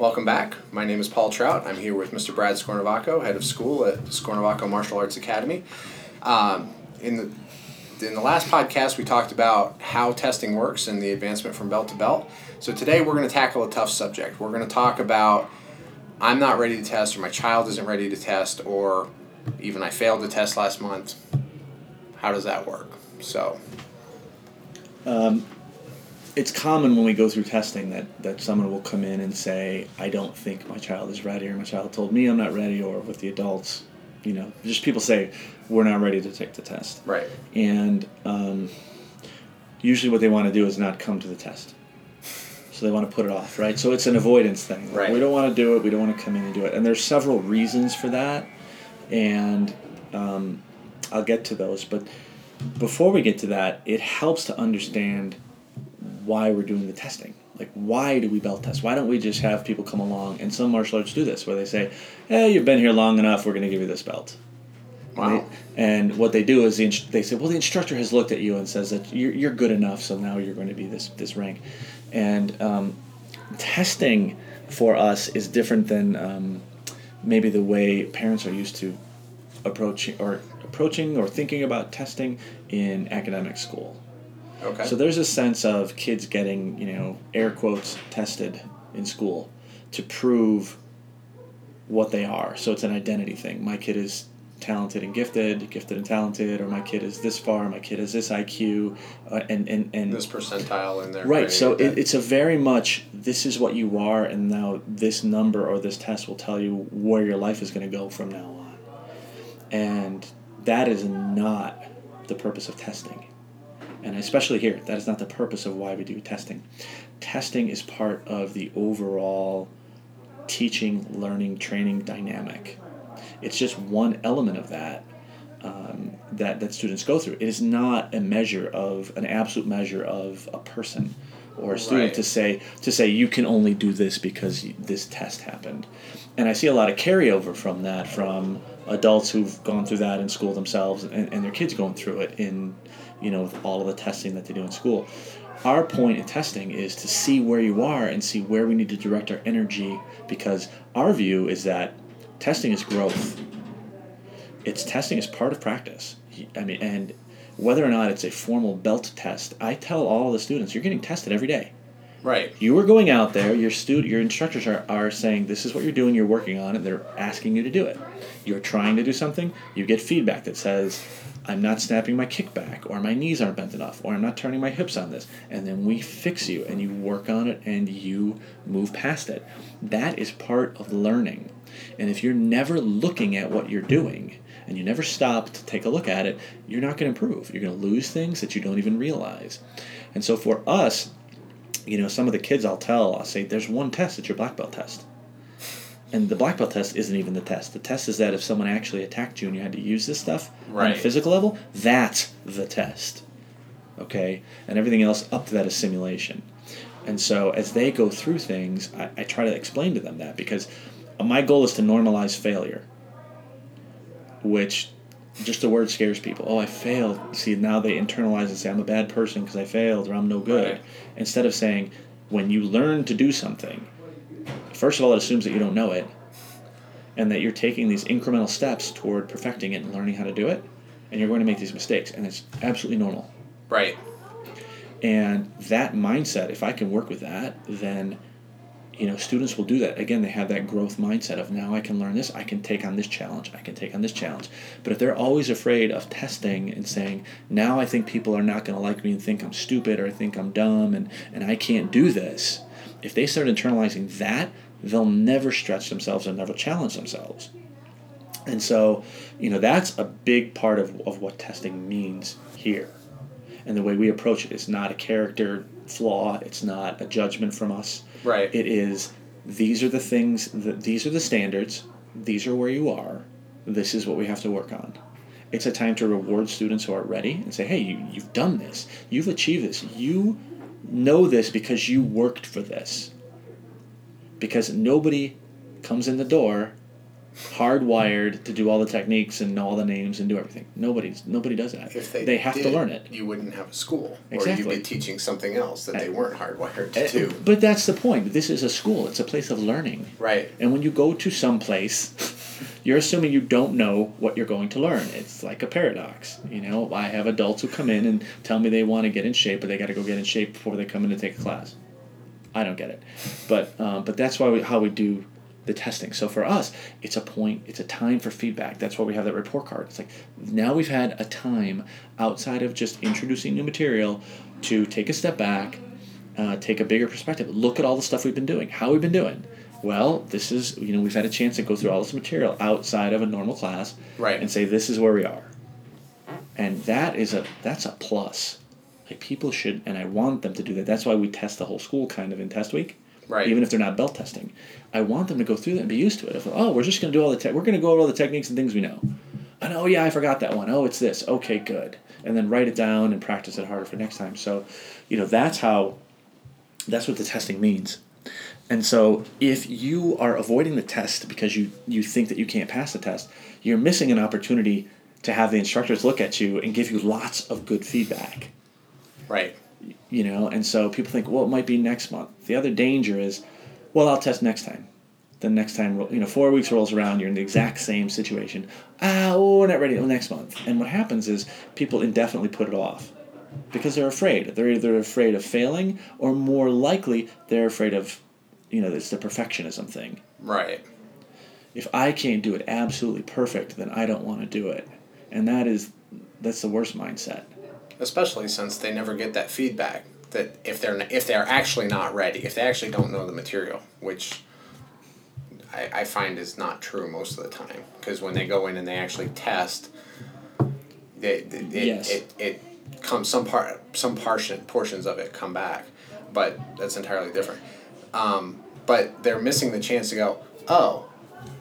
welcome back. My name is Paul Trout. I'm here with Mr. Brad Scornavaco, head of school at Scornavaco Martial Arts Academy. Um, in the in the last podcast, we talked about how testing works and the advancement from belt to belt. So today, we're going to tackle a tough subject. We're going to talk about I'm not ready to test, or my child isn't ready to test, or even I failed the test last month. How does that work? So. Um, it's common when we go through testing that, that someone will come in and say, I don't think my child is ready, or my child told me I'm not ready, or with the adults, you know, just people say, we're not ready to take the test. Right. And um, usually what they want to do is not come to the test. So they want to put it off, right? So it's an avoidance thing. Like, Right. We don't want to do it, we don't want to come in and do it. And there's several reasons for that. And um, I'll get to those. But before we get to that, it helps to understand why we're doing the testing. Like, why do we belt test? Why don't we just have people come along? And some martial arts do this, where they say, "Hey, you've been here long enough. We're going to give you this belt." Wow. And, they- and what they do is the they say, "Well, the instructor has looked at you and says that you're, you're good enough, so now you're going to be this this rank." And um, testing for us is different than um, maybe the way parents are used to approaching or approaching or thinking about testing in academic school. Okay. So there's a sense of kids getting, you know, air quotes tested in school to prove what they are. So it's an identity thing. My kid is talented and gifted, gifted and talented, or my kid is this far, my kid is this IQ, uh, and and and this percentile in there. right. So it, it's a very much this is what you are, and now this number or this test will tell you where your life is going to go from now on, and that is not the purpose of testing and especially here, that is not the purpose of why we do testing. Testing is part of the overall teaching, learning, training dynamic. It's just one element of that um, that that students go through. It is not a measure of an absolute measure of a person or a student Right. to say to say you can only do this because this test happened. And I see a lot of carryover from that from adults who've gone through that in school themselves and, and their kids going through it in you know with all of the testing that they do in school. Our point in testing is to see where you are and see where we need to direct our energy because our view is that testing is growth it's testing is part of practice. I mean, and whether or not it's a formal belt test, I tell all the students you're getting tested every day. Right. You are going out there. Your stud, your instructors are, are saying this is what you're doing. You're working on it. They're asking you to do it. You're trying to do something. You get feedback that says, "I'm not snapping my kickback, or my knees aren't bent enough, or I'm not turning my hips on this." And then we fix you, and you work on it, and you move past it. That is part of learning. And if you're never looking at what you're doing, and you never stop to take a look at it, you're not going to improve. You're going to lose things that you don't even realize. And so for us, you know, some of the kids I'll tell, I'll say, there's one test, it's your black belt test. And the black belt test isn't even the test. The test is that if someone actually attacked you and you had to use this stuff on a physical level, that's the test. Okay? And everything else up to that is simulation. And so as they go through things, I, I try to explain to them that because my goal is to normalize failure, which just the word scares people. Oh, I failed. See, now they internalize and say, I'm a bad person because I failed or I'm no good. Right. Instead of saying, when you learn to do something, first of all, it assumes that you don't know it and that you're taking these incremental steps toward perfecting it and learning how to do it. And you're going to make these mistakes, and it's absolutely normal. Right. And that mindset, if I can work with that, then you know students will do that. Again, they have that growth mindset of now I can learn this, I can take on this challenge, I can take on this challenge. But if they're always afraid of testing and saying, now I think people are not going to like me and think I'm stupid or think I'm dumb and, and I can't do this, if they start internalizing that, they'll never stretch themselves and never challenge themselves. And so, you know, that's a big part of, of what testing means here. And the way we approach it is not a character flaw, it's not a judgment from us. Right. It is these are the things, that, these are the standards, these are where you are, this is what we have to work on. It's a time to reward students who are ready and say, hey, you, you've done this, you've achieved this, you know this because you worked for this. Because nobody comes in the door hardwired to do all the techniques and know all the names and do everything. Nobody's nobody does that. If they have to learn it. You wouldn't have a school, or Exactly. you'd be teaching something else that they weren't hardwired to do. But that's the point. This is a school. It's a place of learning. Right. And when you go to some place, you're assuming you don't know what you're going to learn. It's like a paradox. You know, I have adults who come in and tell me they want to get in shape, but they got to go get in shape before they come in to take a class. I don't get it, but um, but that's why we how we do the testing. So for us, it's a point. It's a time for feedback. That's why we have that report card. It's like now we've had a time outside of just introducing new material to take a step back, uh, take a bigger perspective. Look at all the stuff we've been doing. How we've been doing. Well, this is you know we've had a chance to go through all this material outside of a normal class, Right. And say this is where we are, and that is a that's a plus. Like people should, and I want them to do that. That's why we test the whole school kind of in test week, Right. Even if they're not belt testing, I want them to go through that and be used to it. If oh, we're just going to do all the te- we're going to go over all the techniques and things we know. And oh yeah, I forgot that one. Oh, it's this. Okay, good. And then write it down and practice it harder for next time. So, you know, that's how. That's what the testing means. And so, if you are avoiding the test because you you think that you can't pass the test, you're missing an opportunity to have the instructors look at you and give you lots of good feedback Right. You know and so people think well it might be next month. The other danger is well i'll test next time. Then next time you know four weeks rolls around you're in the exact same situation. Ah oh, we're not ready next month. And what happens is people indefinitely put it off because they're afraid. They're either afraid of failing or more likely they're afraid of you know it's the perfectionism thing. Right. if i can't do it absolutely perfect then i don't want to do it. And that is that's the worst mindset Especially since they never get that feedback that if they're if they're actually not ready, if they actually don't know the material, which I, I find is not true most of the time. Because when they go in and they actually test, they, they- it, Yes. it, it comes some part some portion portions of it come back, but that's entirely different. Um, but they're missing the chance to go. Oh,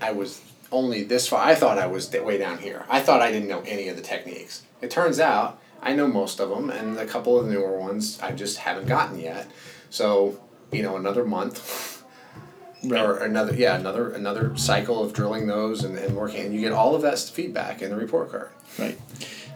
I was only this far. I thought I was way down here. I thought I didn't know any of the techniques. It turns out I know most of them, and a couple of the newer ones I just haven't gotten yet. So you know, another month or another yeah another another cycle of drilling those and, and working, and you get all of that feedback in the report card. Right.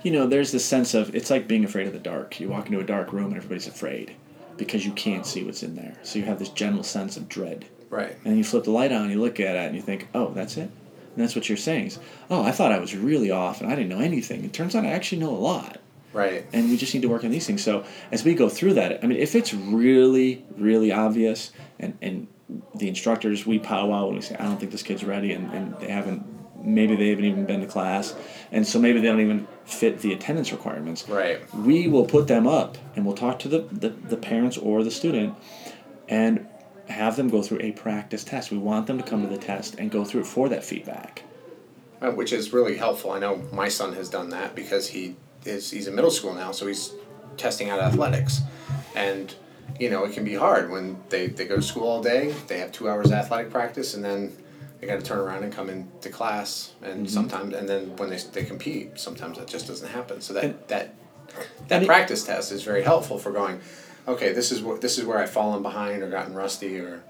You know, there's this sense of it's like being afraid of the dark. You walk into a dark room and everybody's afraid because you can't see what's in there. So you have this general sense of dread. Right. And you flip the light on, you look at it, and you think, oh, that's it? And that's what you're saying. Is, oh, I thought I was really off and I didn't know anything. It turns out I actually know a lot. Right. And we just need to work on these things. So as we go through that, I mean, if it's really, really obvious and, and the instructors, we powwow and we say, I don't think this kid's ready and, and they haven't, maybe they haven't even been to class. And so maybe they don't even fit the attendance requirements. Right. We will put them up and we'll talk to the, the, the parents or the student and have them go through a practice test. We want them to come to the test and go through it for that feedback. Uh, which is really helpful. I know my son has done that because he is he's in middle school now, so he's testing out athletics, and you know it can be hard when they, they go to school all day, they have two hours athletic practice, and then they got to turn around and come into class, and mm-hmm. sometimes and then when they, they compete, sometimes that just doesn't happen. So that And- that that and it- practice test is very helpful for going. Okay, this is what this is where I've fallen behind or gotten rusty or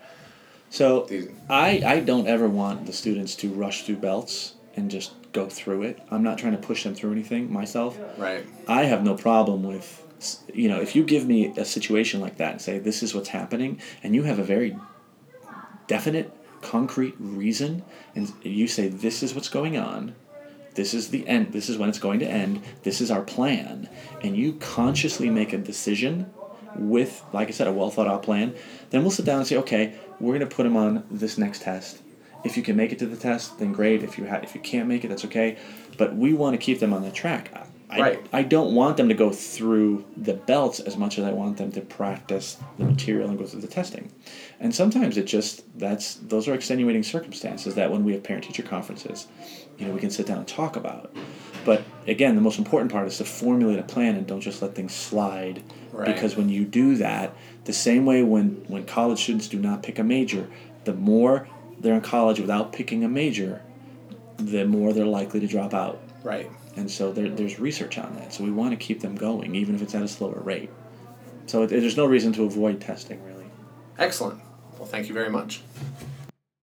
So these. I, I don't ever want the students to rush through belts and just go through it. I'm not trying to push them through anything myself. Right. I have no problem with, you know, if you give me a situation like that and say, this is what's happening, and you have a very definite, concrete reason, and you say, this is what's going on, this is the end, this is when it's going to end, this is our plan, and you consciously make a decision with, like I said, a well thought out plan, then we'll sit down and say, okay, we're going to put him on this next test. If you can make it to the test, then great. If you ha- if you can't make it, that's okay. But we want to keep them on the track. I, Right. I don't want them to go through the belts as much as I want them to practice the material and go through the testing. And sometimes it just that's those are extenuating circumstances that when we have parent teacher conferences, you know, we can sit down and talk about. But again, the most important part is to formulate a plan and don't just let things slide. Right. Because when you do that, the same way when, when college students do not pick a major, the more they're in college without picking a major, the more they're likely to drop out. Right. And so there, there's research on that. So we want to keep them going, even if it's at a slower rate. So it, there's no reason to avoid testing, really. Excellent. Well, thank you very much.